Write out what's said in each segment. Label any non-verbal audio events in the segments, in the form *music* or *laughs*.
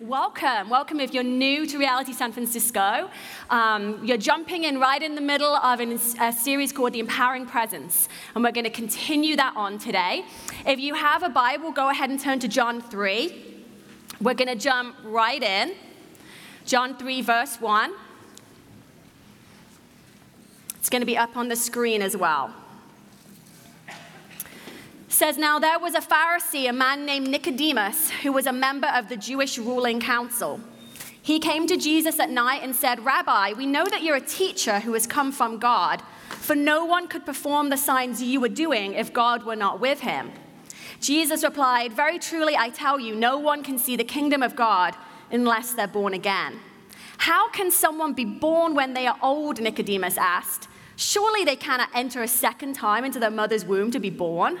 welcome. Welcome if you're new to Reality San Francisco. Um, you're jumping in right in the middle of an, a series called The Empowering Presence, and we're going to continue that on today. If you have a Bible, go ahead and turn to John 3. We're going to jump right in. John 3, verse 1. It's going to be up on the screen as well says, Now there was a Pharisee, a man named Nicodemus, who was a member of the Jewish ruling council. He came to Jesus at night and said, Rabbi, we know that you're a teacher who has come from God, for no one could perform the signs you were doing if God were not with him. Jesus replied, Very truly, I tell you, no one can see the kingdom of God unless they're born again. How can someone be born when they are old? Nicodemus asked. Surely they cannot enter a second time into their mother's womb to be born.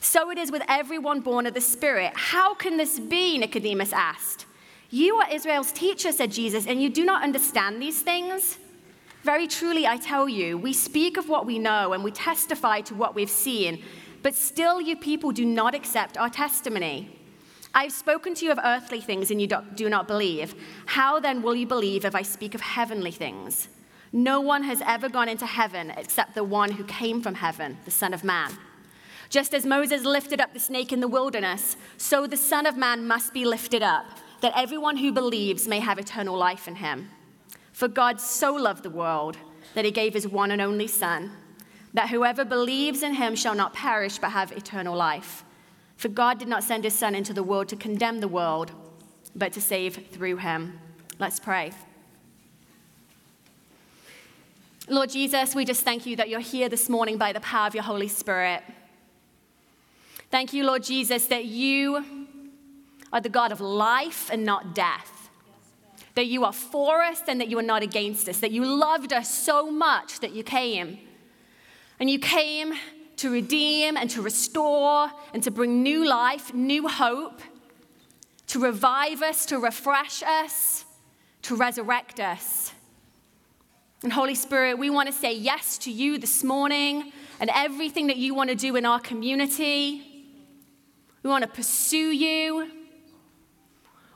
So it is with everyone born of the Spirit. How can this be? Nicodemus asked. You are Israel's teacher, said Jesus, and you do not understand these things? Very truly, I tell you, we speak of what we know and we testify to what we've seen, but still you people do not accept our testimony. I've spoken to you of earthly things and you do not believe. How then will you believe if I speak of heavenly things? No one has ever gone into heaven except the one who came from heaven, the Son of Man. Just as Moses lifted up the snake in the wilderness, so the Son of Man must be lifted up, that everyone who believes may have eternal life in him. For God so loved the world that he gave his one and only Son, that whoever believes in him shall not perish but have eternal life. For God did not send his Son into the world to condemn the world, but to save through him. Let's pray. Lord Jesus, we just thank you that you're here this morning by the power of your Holy Spirit. Thank you, Lord Jesus, that you are the God of life and not death. That you are for us and that you are not against us. That you loved us so much that you came. And you came to redeem and to restore and to bring new life, new hope, to revive us, to refresh us, to resurrect us. And Holy Spirit, we want to say yes to you this morning and everything that you want to do in our community. We want to pursue you.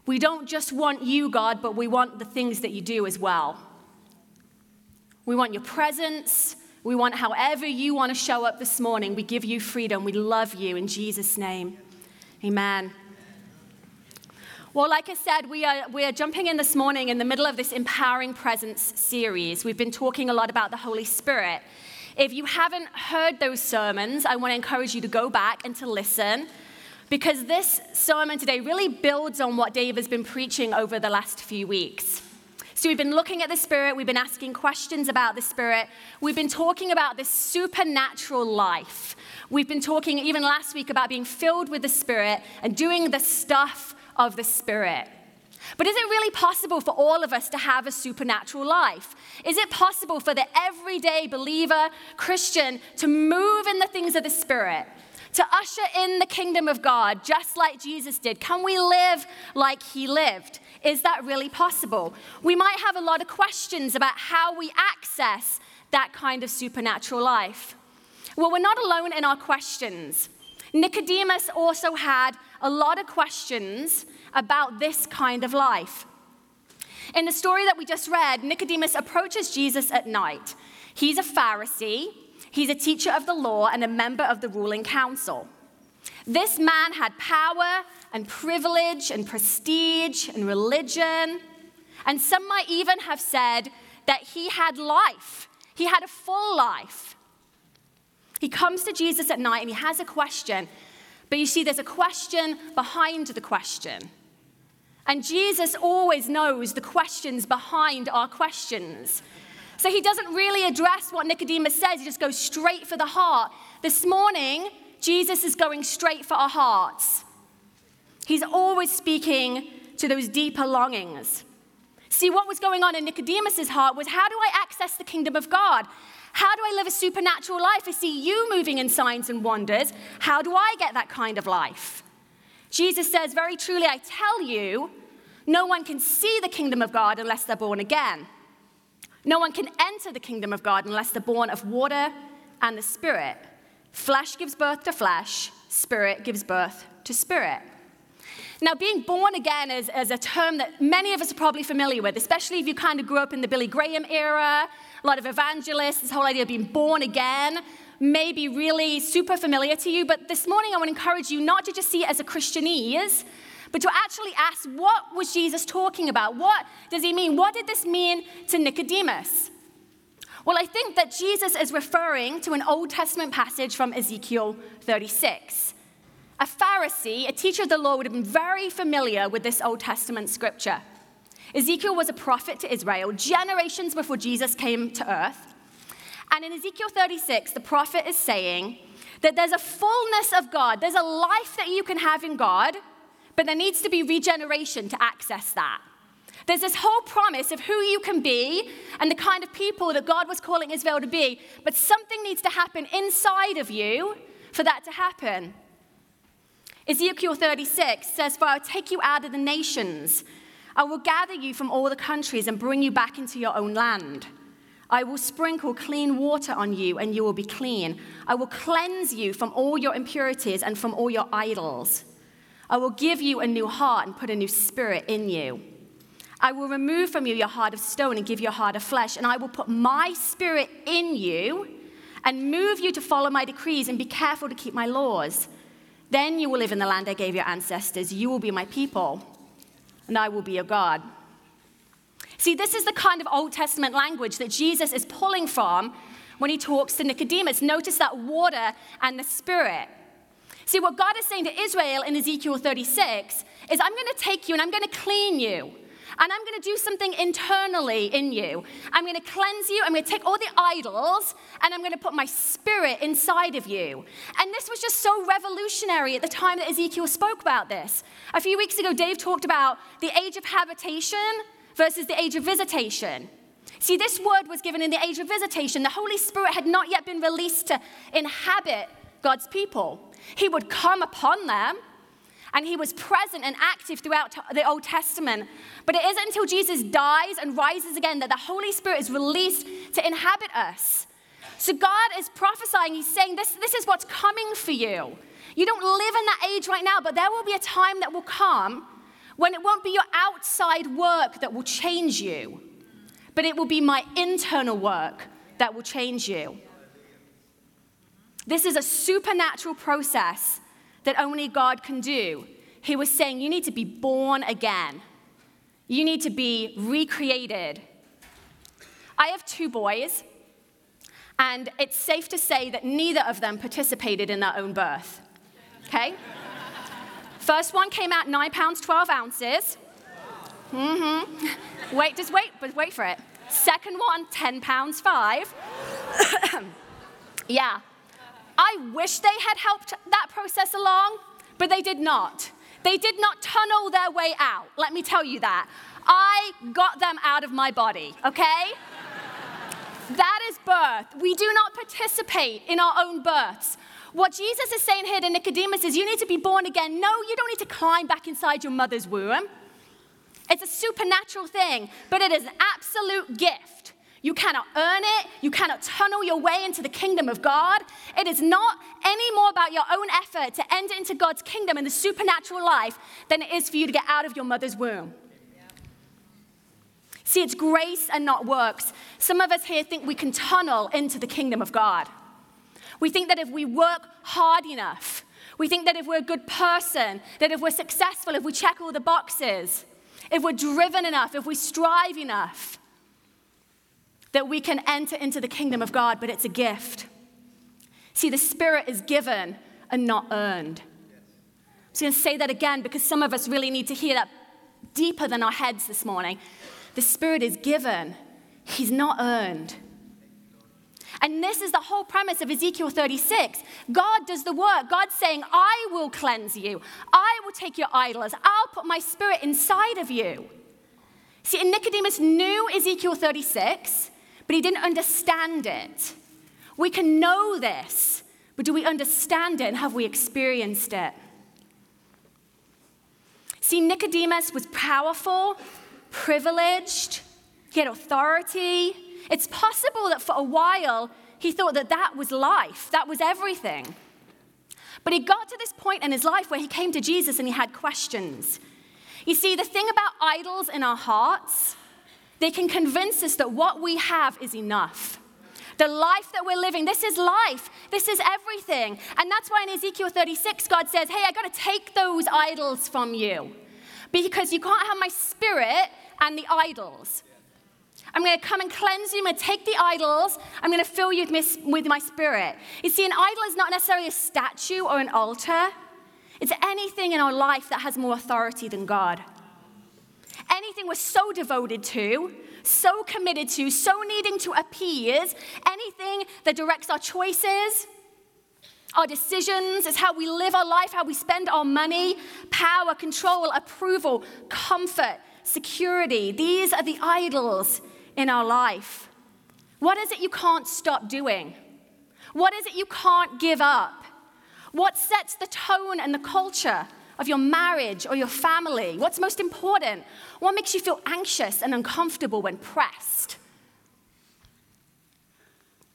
We don't just want you, God, but we want the things that you do as well. We want your presence. We want however you want to show up this morning. We give you freedom. We love you in Jesus' name. Amen. Well, like I said, we are, we are jumping in this morning in the middle of this Empowering Presence series. We've been talking a lot about the Holy Spirit. If you haven't heard those sermons, I want to encourage you to go back and to listen because this sermon today really builds on what Dave has been preaching over the last few weeks. So, we've been looking at the Spirit, we've been asking questions about the Spirit, we've been talking about this supernatural life. We've been talking even last week about being filled with the Spirit and doing the stuff of the Spirit. But is it really possible for all of us to have a supernatural life? Is it possible for the everyday believer, Christian, to move in the things of the Spirit? To usher in the kingdom of God just like Jesus did? Can we live like he lived? Is that really possible? We might have a lot of questions about how we access that kind of supernatural life. Well, we're not alone in our questions. Nicodemus also had a lot of questions about this kind of life. In the story that we just read, Nicodemus approaches Jesus at night. He's a Pharisee, He's a teacher of the law and a member of the ruling council. This man had power and privilege and prestige and religion. And some might even have said that he had life, he had a full life. He comes to Jesus at night and he has a question. But you see, there's a question behind the question. And Jesus always knows the questions behind our questions. So he doesn't really address what Nicodemus says, he just goes straight for the heart. This morning, Jesus is going straight for our hearts. He's always speaking to those deeper longings. See, what was going on in Nicodemus's heart was how do I access the kingdom of God? How do I live a supernatural life? I see you moving in signs and wonders. How do I get that kind of life? Jesus says, Very truly, I tell you, no one can see the kingdom of God unless they're born again. No one can enter the kingdom of God unless they're born of water and the Spirit. Flesh gives birth to flesh, spirit gives birth to spirit. Now, being born again is, is, a term that many of us are probably familiar with, especially if you kind of grew up in the Billy Graham era. A lot of evangelists, this whole idea of being born again may be really super familiar to you. But this morning, I want to encourage you not to just see it as a Christianese, but to actually ask what was Jesus talking about? What does he mean? What did this mean to Nicodemus? Well, I think that Jesus is referring to an Old Testament passage from Ezekiel 36. A Pharisee, a teacher of the law, would have been very familiar with this Old Testament scripture. Ezekiel was a prophet to Israel generations before Jesus came to earth. And in Ezekiel 36, the prophet is saying that there's a fullness of God, there's a life that you can have in God, but there needs to be regeneration to access that. There's this whole promise of who you can be and the kind of people that God was calling Israel to be, but something needs to happen inside of you for that to happen. Ezekiel 36 says, For I'll take you out of the nations. I will gather you from all the countries and bring you back into your own land. I will sprinkle clean water on you, and you will be clean. I will cleanse you from all your impurities and from all your idols. I will give you a new heart and put a new spirit in you. I will remove from you your heart of stone and give you a heart of flesh, and I will put my spirit in you and move you to follow my decrees and be careful to keep my laws. Then you will live in the land I gave your ancestors. You will be my people, and I will be your God. See, this is the kind of Old Testament language that Jesus is pulling from when he talks to Nicodemus. Notice that water and the Spirit. See, what God is saying to Israel in Ezekiel 36 is, I'm going to take you and I'm going to clean you. And I'm going to do something internally in you. I'm going to cleanse you. I'm going to take all the idols and I'm going to put my spirit inside of you. And this was just so revolutionary at the time that Ezekiel spoke about this. A few weeks ago, Dave talked about the age of habitation versus the age of visitation. See, this word was given in the age of visitation. The Holy Spirit had not yet been released to inhabit God's people. He would come upon them and he was present and active throughout the Old Testament. But it isn't until Jesus dies and rises again that the Holy Spirit is released to inhabit us. So God is prophesying, He's saying, This, this is what's coming for you. You don't live in that age right now, but there will be a time that will come when it won't be your outside work that will change you, but it will be my internal work that will change you. This is a supernatural process that only God can do. He was saying, You need to be born again, you need to be recreated. I have two boys, and it's safe to say that neither of them participated in their own birth. Okay? First one came out nine pounds, 12 ounces. Mm-hmm. Wait, just wait, but wait for it. Second one, 10 pounds, five. *coughs* yeah, I wish they had helped that process along, but they did not. They did not tunnel their way out, let me tell you that. I got them out of my body, okay? that is birth. We do not participate in our own births. What Jesus is saying here to Nicodemus is you need to be born again. No, you don't need to climb back inside your mother's womb. It's a supernatural thing, but it is an absolute gift. You cannot earn it. You cannot tunnel your way into the kingdom of God. It is not any more about your own effort to enter into God's kingdom and the supernatural life than it is for you to get out of your mother's womb. See, it's grace and not works. Some of us here think we can tunnel into the kingdom of God. We think that if we work hard enough, we think that if we're a good person, that if we're successful, if we check all the boxes, if we're driven enough, if we strive enough, that we can enter into the kingdom of God, but it's a gift. See, the Spirit is given and not earned. I'm going to say that again because some of us really need to hear that deeper than our heads this morning. The Spirit is given, He's not earned. And this is the whole premise of Ezekiel 36. God does the work. God's saying, I will cleanse you. I will take your idols. I'll put my spirit inside of you. See, and Nicodemus knew Ezekiel 36, but he didn't understand it. We can know this, but do we understand it and have we experienced it? See, Nicodemus was powerful, privileged, he had authority. It's possible that for a while he thought that that was life, that was everything. But he got to this point in his life where he came to Jesus and he had questions. You see, the thing about idols in our hearts, they can convince us that what we have is enough. The life that we're living, this is life. This is everything. And that's why in Ezekiel 36, God says, Hey, I got to take those idols from you because you can't have my spirit and the idols. I'm going to come and cleanse you. I'm going to take the idols. I'm going to fill you with my, with my spirit. You see, an idol is not necessarily a statue or an altar, it's anything in our life that has more authority than God. Anything we're so devoted to, so committed to, so needing to appease, anything that directs our choices, our decisions, is how we live our life, how we spend our money, power, control, approval, comfort, security. These are the idols in our life. What is it you can't stop doing? What is it you can't give up? What sets the tone and the culture of your marriage or your family? What's most important? What makes you feel anxious and uncomfortable when pressed?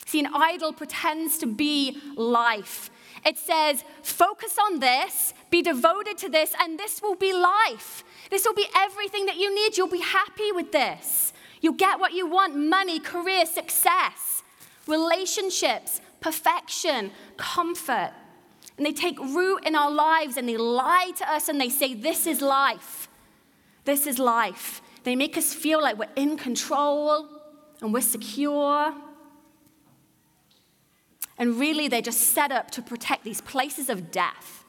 See, an idol pretends to be life. It says, focus on this, be devoted to this, and this will be life. This will be everything that you need. You'll be happy with this. You'll get what you want money, career, success, relationships, perfection, comfort. And they take root in our lives and they lie to us and they say, This is life. This is life. They make us feel like we're in control and we're secure. And really, they're just set up to protect these places of death,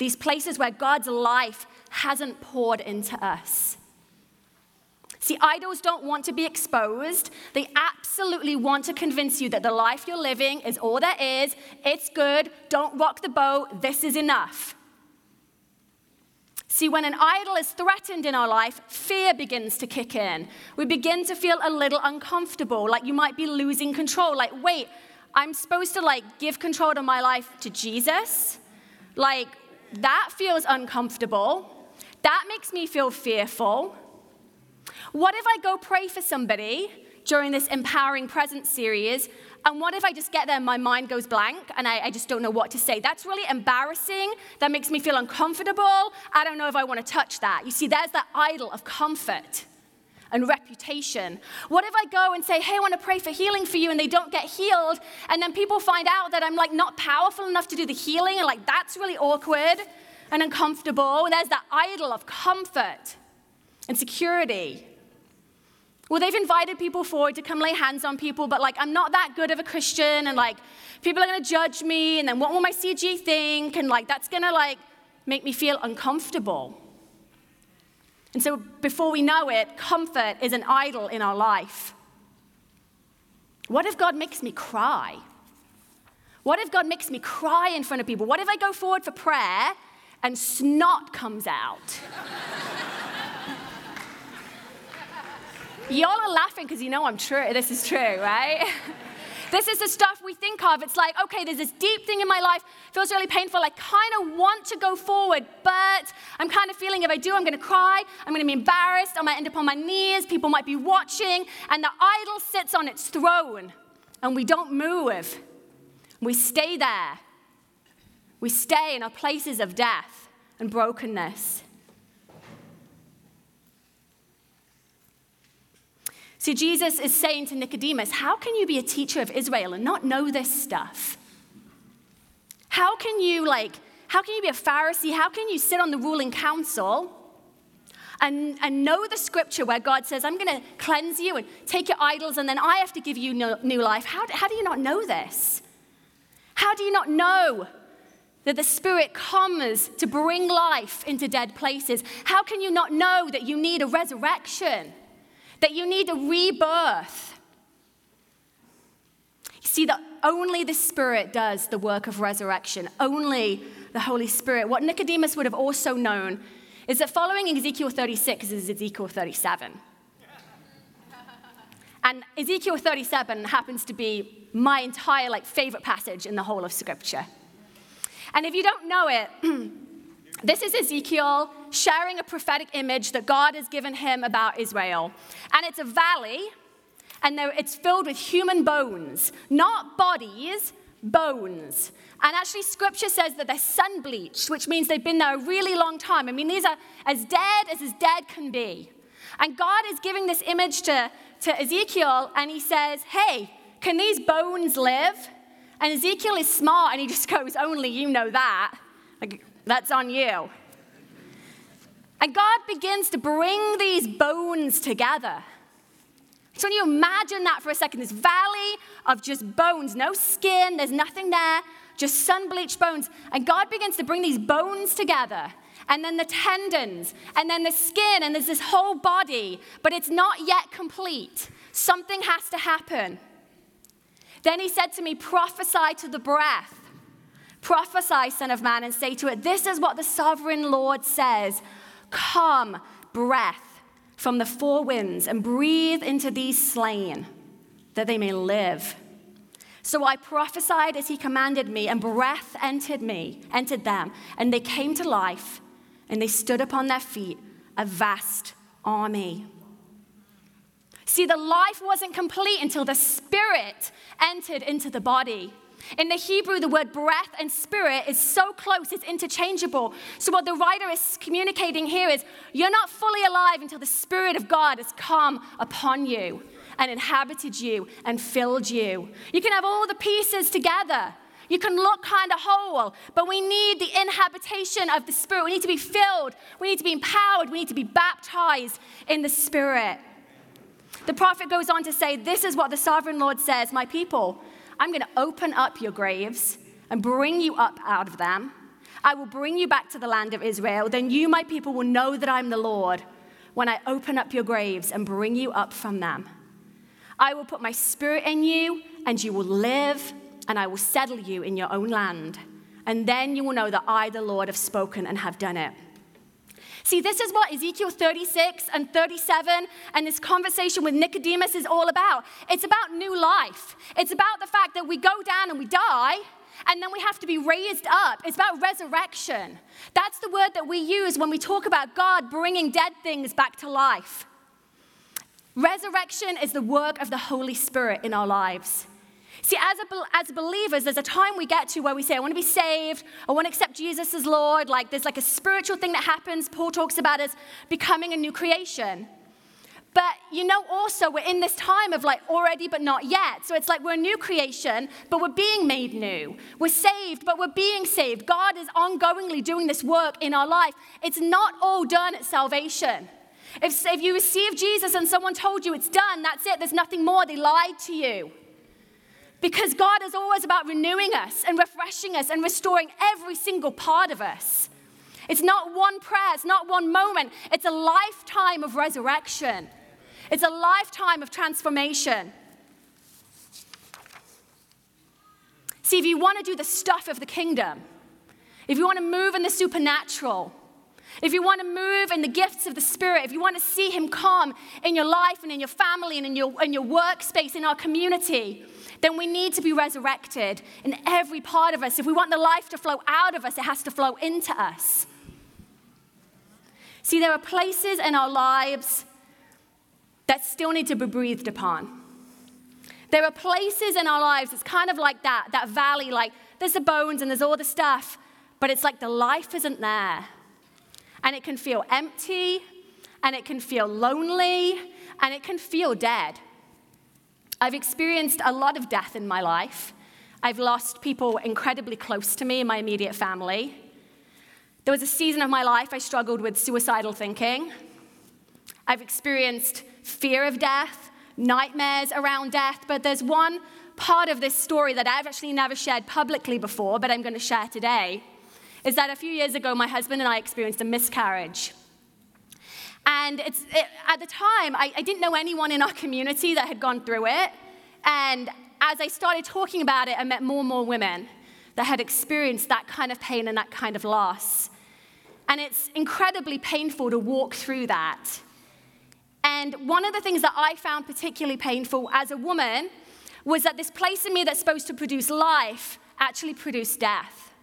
these places where God's life hasn't poured into us. See, idols don't want to be exposed. They absolutely want to convince you that the life you're living is all there is, it's good, don't rock the boat, this is enough. See, when an idol is threatened in our life, fear begins to kick in. We begin to feel a little uncomfortable, like you might be losing control. Like, wait, I'm supposed to like give control of my life to Jesus? Like, that feels uncomfortable. That makes me feel fearful. What if I go pray for somebody during this Empowering Presence series, and what if I just get there and my mind goes blank and I, I, just don't know what to say? That's really embarrassing. That makes me feel uncomfortable. I don't know if I want to touch that. You see, there's that idol of comfort and reputation. What if I go and say, hey, I want to pray for healing for you, and they don't get healed, and then people find out that I'm like not powerful enough to do the healing, and like that's really awkward and uncomfortable. And there's that idol of comfort and security. Well, they've invited people forward to come lay hands on people, but like, I'm not that good of a Christian, and like, people are gonna judge me, and then what will my CG think? And like, that's gonna like make me feel uncomfortable. And so, before we know it, comfort is an idol in our life. What if God makes me cry? What if God makes me cry in front of people? What if I go forward for prayer and snot comes out? Y'all are laughing because you know I'm true. This is true, right? *laughs* this is the stuff we think of. It's like, okay, there's this deep thing in my life, feels really painful. I kind of want to go forward, but I'm kind of feeling if I do, I'm going to cry. I'm going to be embarrassed. I might end up on my knees. People might be watching. And the idol sits on its throne, and we don't move. We stay there. We stay in our places of death and brokenness. See, Jesus is saying to Nicodemus, How can you be a teacher of Israel and not know this stuff? How can you, like, how can you be a Pharisee? How can you sit on the ruling council and, and know the scripture where God says, I'm going to cleanse you and take your idols, and then I have to give you new life? How, how do you not know this? How do you not know that the Spirit comes to bring life into dead places? How can you not know that you need a resurrection? That you need a rebirth. You see, that only the Spirit does the work of resurrection, only the Holy Spirit. What Nicodemus would have also known is that following Ezekiel 36 is Ezekiel 37. And Ezekiel 37 happens to be my entire like favorite passage in the whole of scripture. And if you don't know it, *clears throat* this is Ezekiel sharing a prophetic image that God has given him about Israel. And it's a valley, and it's filled with human bones, not bodies, bones. And actually, scripture says that they're sun bleached, which means they've been there a really long time. I mean, these are as dead as as dead can be. And God is giving this image to, to Ezekiel, and he says, Hey, can these bones live? And Ezekiel is smart, and he just *laughs* goes, Only you know that. Like, that's on you. And God begins to bring these bones together. So, when you imagine that for a second, this valley of just bones, no skin, there's nothing there, just sun bleached bones. And God begins to bring these bones together, and then the tendons, and then the skin, and there's this whole body, but it's not yet complete. Something has to happen. Then he said to me, Prophesy to the breath. Prophesy, Son of Man, and say to it, This is what the sovereign Lord says Come, breath from the four winds, and breathe into these slain, that they may live. So I prophesied as he commanded me, and breath entered me, entered them, and they came to life, and they stood upon their feet, a vast army. See, the life wasn't complete until the spirit entered into the body. In the Hebrew, the word breath and spirit is so close, it's interchangeable. So, what the writer is communicating here is you're not fully alive until the Spirit of God has come upon you and inhabited you and filled you. You can have all the pieces together. You can look kind of whole, but we need the inhabitation of the Spirit. We need to be filled. We need to be empowered. We need to be baptized in the Spirit. The prophet goes on to say, This is what the sovereign Lord says, My people, I'm going to open up your graves and bring you up out of them. I will bring you back to the land of Israel. Then you, my people, will know that I'm the Lord when I open up your graves and bring you up from them. I will put my spirit in you, and you will live, and I will settle you in your own land. And then you will know that I, the Lord, have spoken and have done it. See, this is what Ezekiel 36 and 37 and this conversation with Nicodemus is all about. It's about new life. It's about the fact that we go down and we die, and then we have to be raised up. It's about resurrection. That's the word that we use when we talk about God bringing dead things back to life. Resurrection is the work of the Holy Spirit in our lives. See, as, a, as believers, there's a time we get to where we say, I want to be saved, I want to accept Jesus as Lord. Like, there's like a spiritual thing that happens. Paul talks about as becoming a new creation. But you know, also, we're in this time of like already but not yet. So it's like we're a new creation, but we're being made new. We're saved, but we're being saved. God is ongoingly doing this work in our life. It's not all done at salvation. If, if you receive Jesus and someone told you it's done, that's it, there's nothing more, they lied to you. Because God is always about renewing us and refreshing us and restoring every single part of us. It's not one prayer, it's not one moment, it's a lifetime of resurrection, it's a lifetime of transformation. See, if you want to do the stuff of the kingdom, if you want to move in the supernatural, if you want to move in the gifts of the Spirit, if you want to see Him come in your life and in your family and in your, in your workspace, in our community, then we need to be resurrected in every part of us. If we want the life to flow out of us, it has to flow into us. See, there are places in our lives that still need to be breathed upon. There are places in our lives, it's kind of like that, that valley, like there's the bones and there's all the stuff, but it's like the life isn't there. And it can feel empty, and it can feel lonely, and it can feel dead. I've experienced a lot of death in my life. I've lost people incredibly close to me in my immediate family. There was a season of my life I struggled with suicidal thinking. I've experienced fear of death, nightmares around death, but there's one part of this story that I've actually never shared publicly before, but I'm going to share today is that a few years ago, my husband and I experienced a miscarriage. And it, at the time, I, I didn't know anyone in our community that had gone through it. And as I started talking about it, I met more and more women that had experienced that kind of pain and that kind of loss. And it's incredibly painful to walk through that. And one of the things that I found particularly painful as a woman was that this place in me that's supposed to produce life actually produced death.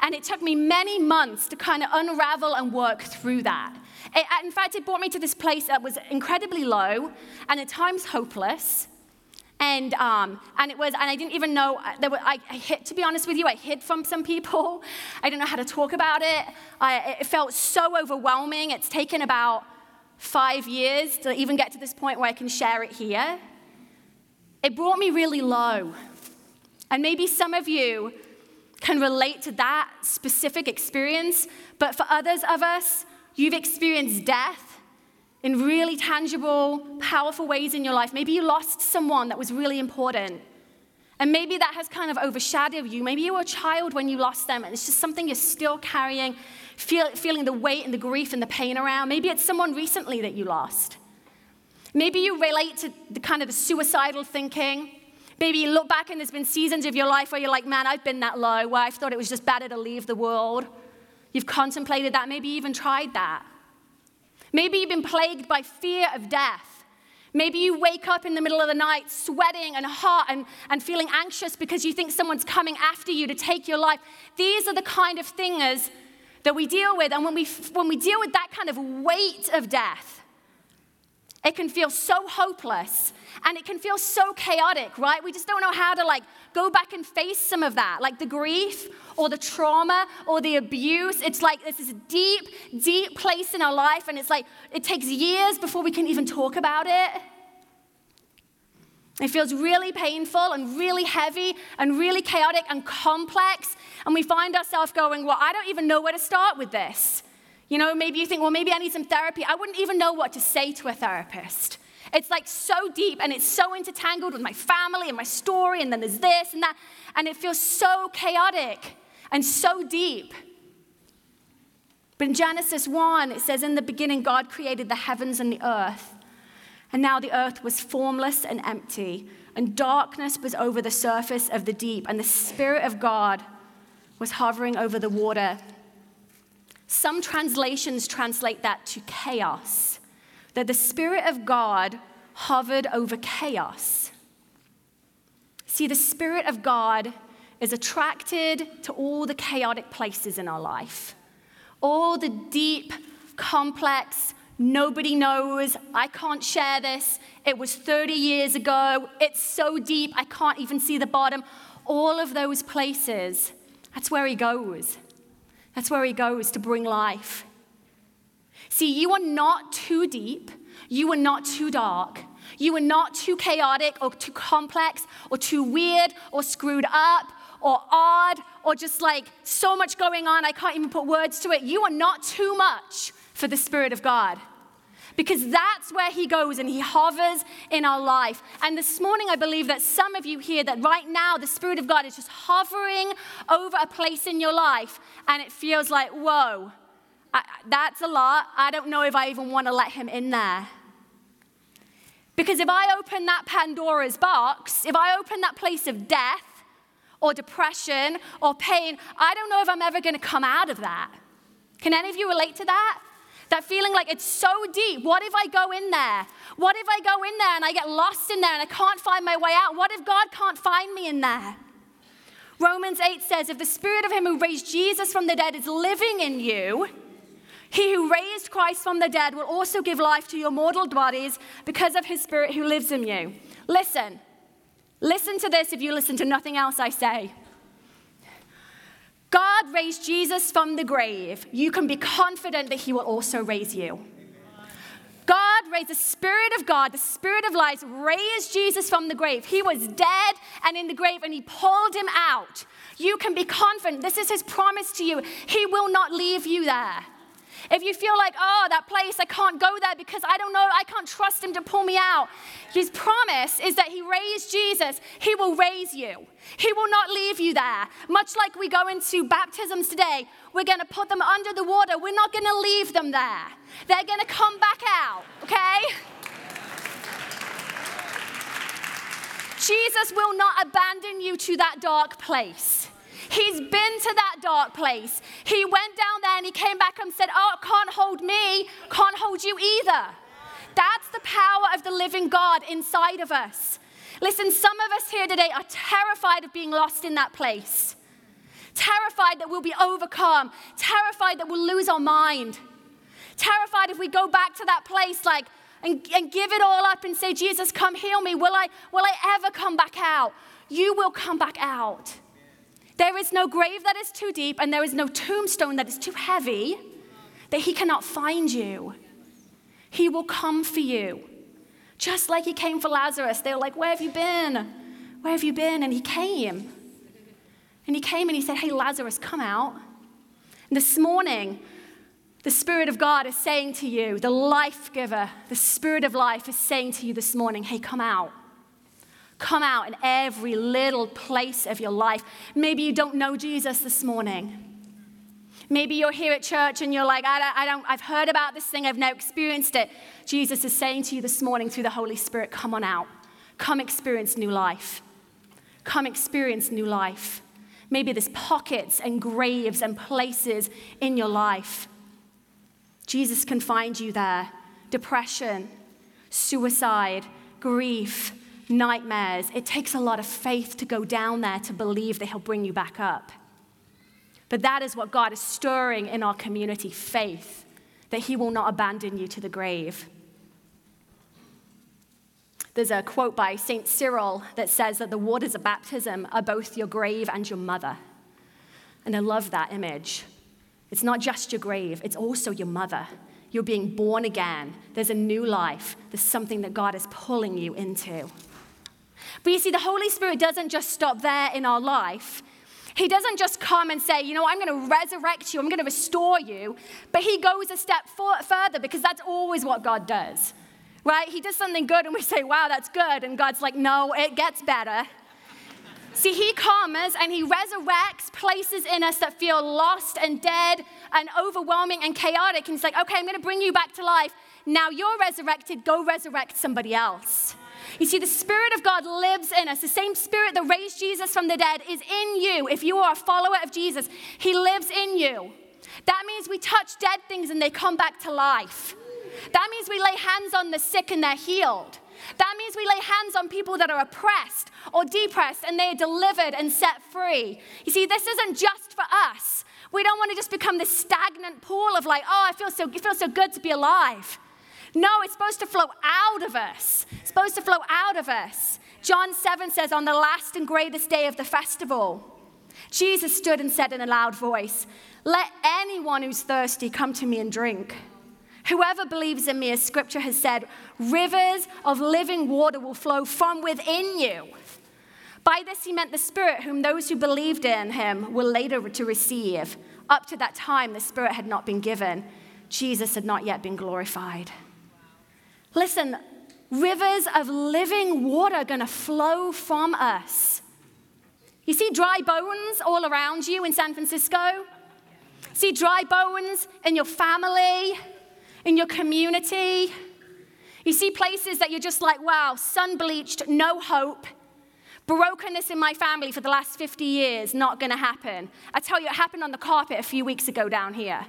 And it took me many months to kind of unravel and work through that. It, in fact, it brought me to this place that was incredibly low and at times hopeless. And, um, and it was, and I didn't even know, uh, there were, I, I hid, to be honest with you, I hid from some people. *laughs* I didn't know how to talk about it. I, it felt so overwhelming. It's taken about five years to even get to this point where I can share it here. It brought me really low. And maybe some of you can relate to that specific experience, but for others of us, you've experienced death in really tangible, powerful ways in your life. Maybe you lost someone that was really important. And maybe that has kind of overshadowed you. Maybe you were a child when you lost them, and it's just something you're still carrying, feel, feeling the weight and the grief and the pain around. Maybe it's someone recently that you lost. Maybe you relate to the kind of the suicidal thinking. Maybe you look back and there's been seasons of your life where you're like, man, I've been that low, where I thought it was just better to leave the world. You've contemplated that, maybe even tried that. Maybe you've been plagued by fear of death. Maybe you wake up in the middle of the night sweating and hot and, and feeling anxious because you think someone's coming after you to take your life. These are the kind of things that we deal with. And when we, when we deal with that kind of weight of death, it can feel so hopeless and it can feel so chaotic, right? We just don't know how to like go back and face some of that, like the grief or the trauma or the abuse. It's like this is a deep, deep place in our life, and it's like it takes years before we can even talk about it. It feels really painful and really heavy and really chaotic and complex. And we find ourselves going, Well, I don't even know where to start with this. You know, maybe you think, Well, maybe I need some therapy. I wouldn't even know what to say to a therapist. It's like so deep and it's so intertangled with my family and my story, and then there's this and that, and it feels so chaotic and so deep. But in Genesis 1, it says, In the beginning, God created the heavens and the earth. And now the earth was formless and empty, and darkness was over the surface of the deep, and the Spirit of God was hovering over the water. Some translations translate that to chaos that the Spirit of God hovered over chaos. See, the Spirit of God is attracted to all the chaotic places in our life, all the deep, complex, nobody knows, I can't share this, it was 30 years ago, it's so deep, I can't even see the bottom. All of those places, that's where He goes. That's where He goes to bring life. See, you are not too deep, you are not too dark, you are not too chaotic or too complex or too weird or screwed up or odd or just like so much going on, I can't even put words to it. You are not too much for the Spirit of God. Because that's where he goes and he hovers in our life. And this morning, I believe that some of you here, that right now the Spirit of God is just hovering over a place in your life, and it feels like, whoa, I, that's a lot. I don't know if I even want to let him in there. Because if I open that Pandora's box, if I open that place of death or depression or pain, I don't know if I'm ever going to come out of that. Can any of you relate to that? That feeling like it's so deep. What if I go in there? What if I go in there and I get lost in there and I can't find my way out? What if God can't find me in there? Romans 8 says, If the spirit of him who raised Jesus from the dead is living in you, he who raised Christ from the dead will also give life to your mortal bodies because of his spirit who lives in you. Listen. Listen to this if you listen to nothing else I say. God raised Jesus from the grave. You can be confident that he will also raise you. God raised the Spirit of God, the Spirit of life, raised Jesus from the grave. He was dead and in the grave, and He pulled him out. You can be confident. This is His promise to you. He will not leave you there. If you feel like, oh, that place, I can't go there because I don't know, I can't trust him to pull me out, his promise is that he raised Jesus. He will raise you, he will not leave you there. Much like we go into baptisms today, we're going to put them under the water. We're not going to leave them there. They're going to come back out, okay? Jesus will not abandon you to that dark place. He's been to that dark place. He went down there and he came back and said, Oh, can't hold me, can't hold you either. That's the power of the living God inside of us. Listen, some of us here today are terrified of being lost in that place, terrified that we'll be overcome, terrified that we'll lose our mind, terrified if we go back to that place like and, and give it all up and say, Jesus, come heal me. Will I, will I ever come back out? You will come back out. There is no grave that is too deep, and there is no tombstone that is too heavy that he cannot find you. He will come for you. Just like he came for Lazarus. They were like, Where have you been? Where have you been? And he came. And he came and he said, Hey, Lazarus, come out. And this morning, the Spirit of God is saying to you, the life giver, the Spirit of life is saying to you this morning, Hey, come out. Come out in every little place of your life. Maybe you don't know Jesus this morning. Maybe you're here at church and you're like, I don't, I don't, I've heard about this thing, I've now experienced it. Jesus is saying to you this morning through the Holy Spirit, come on out. Come experience new life. Come experience new life. Maybe there's pockets and graves and places in your life. Jesus can find you there. Depression, suicide, grief, nightmares. It takes a lot of faith to go down there to believe that He'll bring you back up. But that is what God is stirring in our community faith, that He will not abandon you to the grave. There's a quote by St. Cyril that says that the waters of baptism are both your grave and your mother. And I love that image. It's not just your grave, it's also your mother. You're being born again. There's a new life. There's something that God is pulling you into. But you see, the Holy Spirit doesn't just stop there in our life. He doesn't just come and say, you know, I'm going to resurrect you, I'm going to restore you. But he goes a step for- further because that's always what God does, right? He does something good and we say, wow, that's good. And God's like, no, it gets better. See, he comes and he resurrects places in us that feel lost and dead and overwhelming and chaotic. And he's like, okay, I'm going to bring you back to life. Now you're resurrected, go resurrect somebody else. You see, the Spirit of God lives in us. The same Spirit that raised Jesus from the dead is in you. If you are a follower of Jesus, He lives in you. That means we touch dead things and they come back to life. That means we lay hands on the sick and they're healed. That means we lay hands on people that are oppressed or depressed and they are delivered and set free. You see, this isn't just for us. We don't want to just become this stagnant pool of like, oh, I feel so, it feels so good to be alive. No, it's supposed to flow out of us. It's supposed to flow out of us. John 7 says, On the last and greatest day of the festival, Jesus stood and said in a loud voice, Let anyone who's thirsty come to me and drink. Whoever believes in me, as scripture has said, rivers of living water will flow from within you. By this he meant the Spirit, whom those who believed in him were later to receive. Up to that time, the Spirit had not been given, Jesus had not yet been glorified. Listen, rivers of living water are going to flow from us. You see dry bones all around you in San Francisco? See dry bones in your family, in your community. You see places that you're just like, wow, sun bleached, no hope. Brokenness in my family for the last 50 years, not gonna happen. I tell you, it happened on the carpet a few weeks ago down here.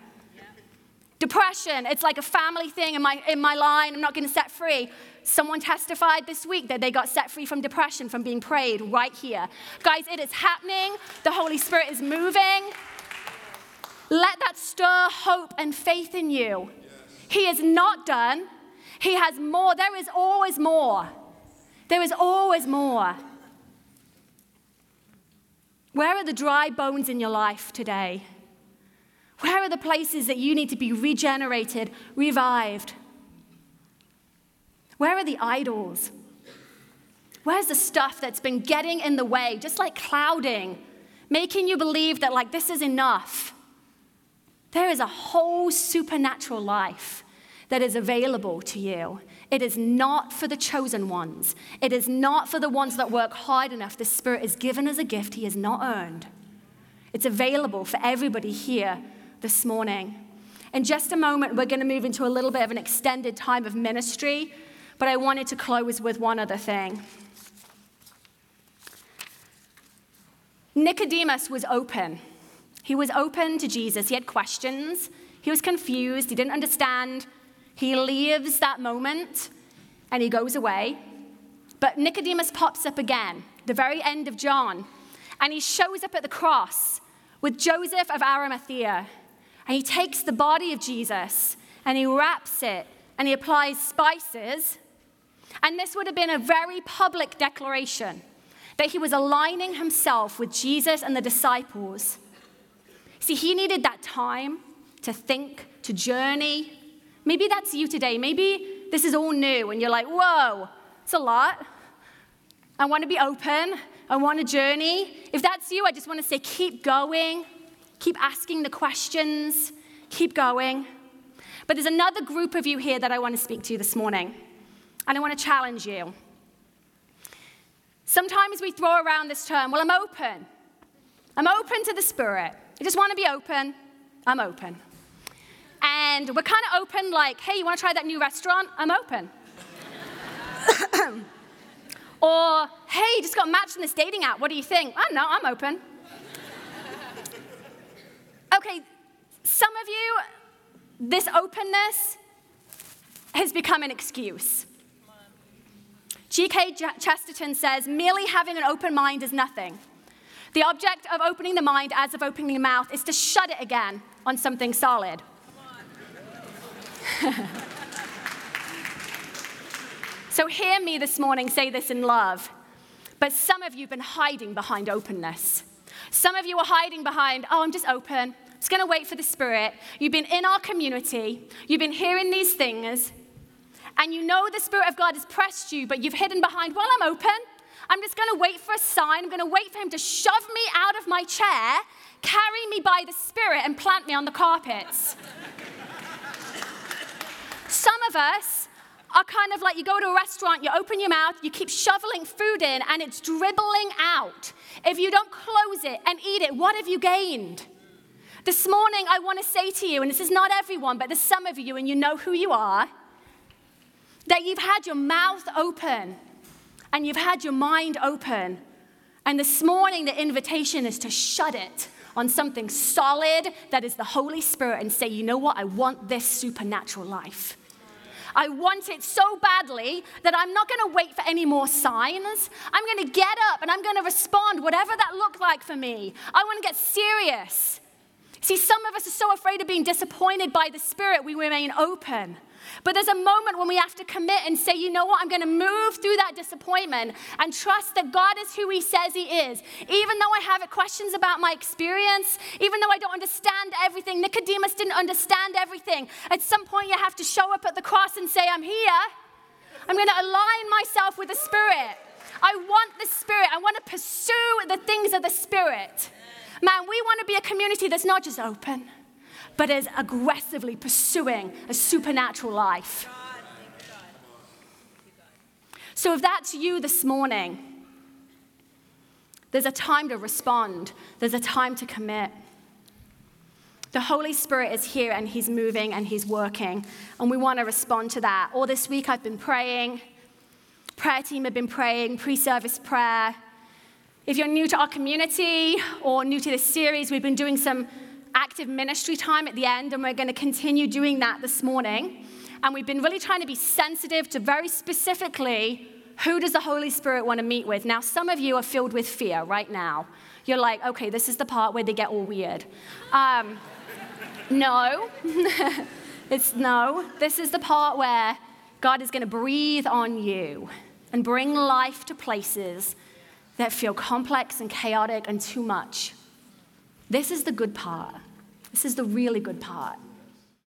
Depression, it's like a family thing in my, in my line, I'm not gonna set free. Someone testified this week that they got set free from depression from being prayed right here. Guys, it is happening. The Holy Spirit is moving. Let that stir hope and faith in you. He is not done. He has more. There is always more. There is always more. Where are the dry bones in your life today? Where are the places that you need to be regenerated, revived? Where are the idols? Where's the stuff that's been getting in the way, just like clouding, making you believe that, like, this is enough? There is a whole supernatural life that is available to you. It is not for the chosen ones, it is not for the ones that work hard enough. The Spirit is given as a gift, He has not earned. It's available for everybody here this morning. In just a moment, we're going to move into a little bit of an extended time of ministry, but I wanted to close with one other thing. Nicodemus was open. He was open to Jesus. He had questions. He was confused. He didn't understand. He leaves that moment and he goes away. But Nicodemus pops up again, the very end of John, and he shows up at the cross with Joseph of Arimathea. And he takes the body of Jesus and he wraps it and he applies spices. And this would have been a very public declaration that he was aligning himself with Jesus and the disciples. See, he needed that time to think, to journey. Maybe that's you today. Maybe this is all new and you're like, whoa, it's a lot. I want to be open. I want a journey. If that's you, I just want to say, keep going. Keep asking the questions. Keep going. But there's another group of you here that I want to speak to this morning. And I want to challenge you. Sometimes we throw around this term, well, I'm open. I'm open to the Spirit. I just want to be open. I'm open. And we're kind of open, like, hey, you want to try that new restaurant? I'm open. *coughs* or, hey, just got matched in this dating app. What do you think? I don't know, I'm open. Okay, some of you, this openness has become an excuse. G.K. Chesterton says, merely having an open mind is nothing. The object of opening the mind, as of opening the mouth, is to shut it again on something solid. *laughs* so, hear me this morning say this in love. But some of you have been hiding behind openness. Some of you are hiding behind, oh, I'm just open. Just going to wait for the Spirit. You've been in our community. You've been hearing these things and you know the Spirit of God has pressed you, but you've hidden behind, well, I'm open. I'm just going to wait for a sign. I'm going to wait for Him to shove me out of my chair, carry me by the Spirit, and plant me on the carpets. *laughs* Some of us are kind of like you go to a restaurant, you open your mouth, you keep shoveling food in, and it's dribbling out. If you don't close it and eat it, what have you gained? This morning, I want to say to you, and this is not everyone, but there's some of you, and you know who you are that you've had your mouth open and you've had your mind open. And this morning, the invitation is to shut it on something solid that is the Holy Spirit and say, you know what? I want this supernatural life. I want it so badly that I'm not going to wait for any more signs. I'm going to get up and I'm going to respond, whatever that looked like for me. I want to get serious. See, some of us are so afraid of being disappointed by the Spirit, we remain open. But there's a moment when we have to commit and say, you know what, I'm going to move through that disappointment and trust that God is who He says He is. Even though I have questions about my experience, even though I don't understand everything, Nicodemus didn't understand everything. At some point, you have to show up at the cross and say, I'm here. I'm going to align myself with the Spirit. I want the Spirit. I want to pursue the things of the Spirit. Man, we want to be a community that's not just open but is aggressively pursuing a supernatural life. So, if that's you this morning, there's a time to respond, there's a time to commit. The Holy Spirit is here and He's moving and He's working, and we want to respond to that. All this week I've been praying, prayer team have been praying, pre service prayer. If you're new to our community or new to this series, we've been doing some active ministry time at the end, and we're going to continue doing that this morning. And we've been really trying to be sensitive to very specifically who does the Holy Spirit want to meet with. Now, some of you are filled with fear right now. You're like, okay, this is the part where they get all weird. Um, no, *laughs* it's no. This is the part where God is going to breathe on you and bring life to places that feel complex and chaotic and too much. This is the good part. This is the really good part.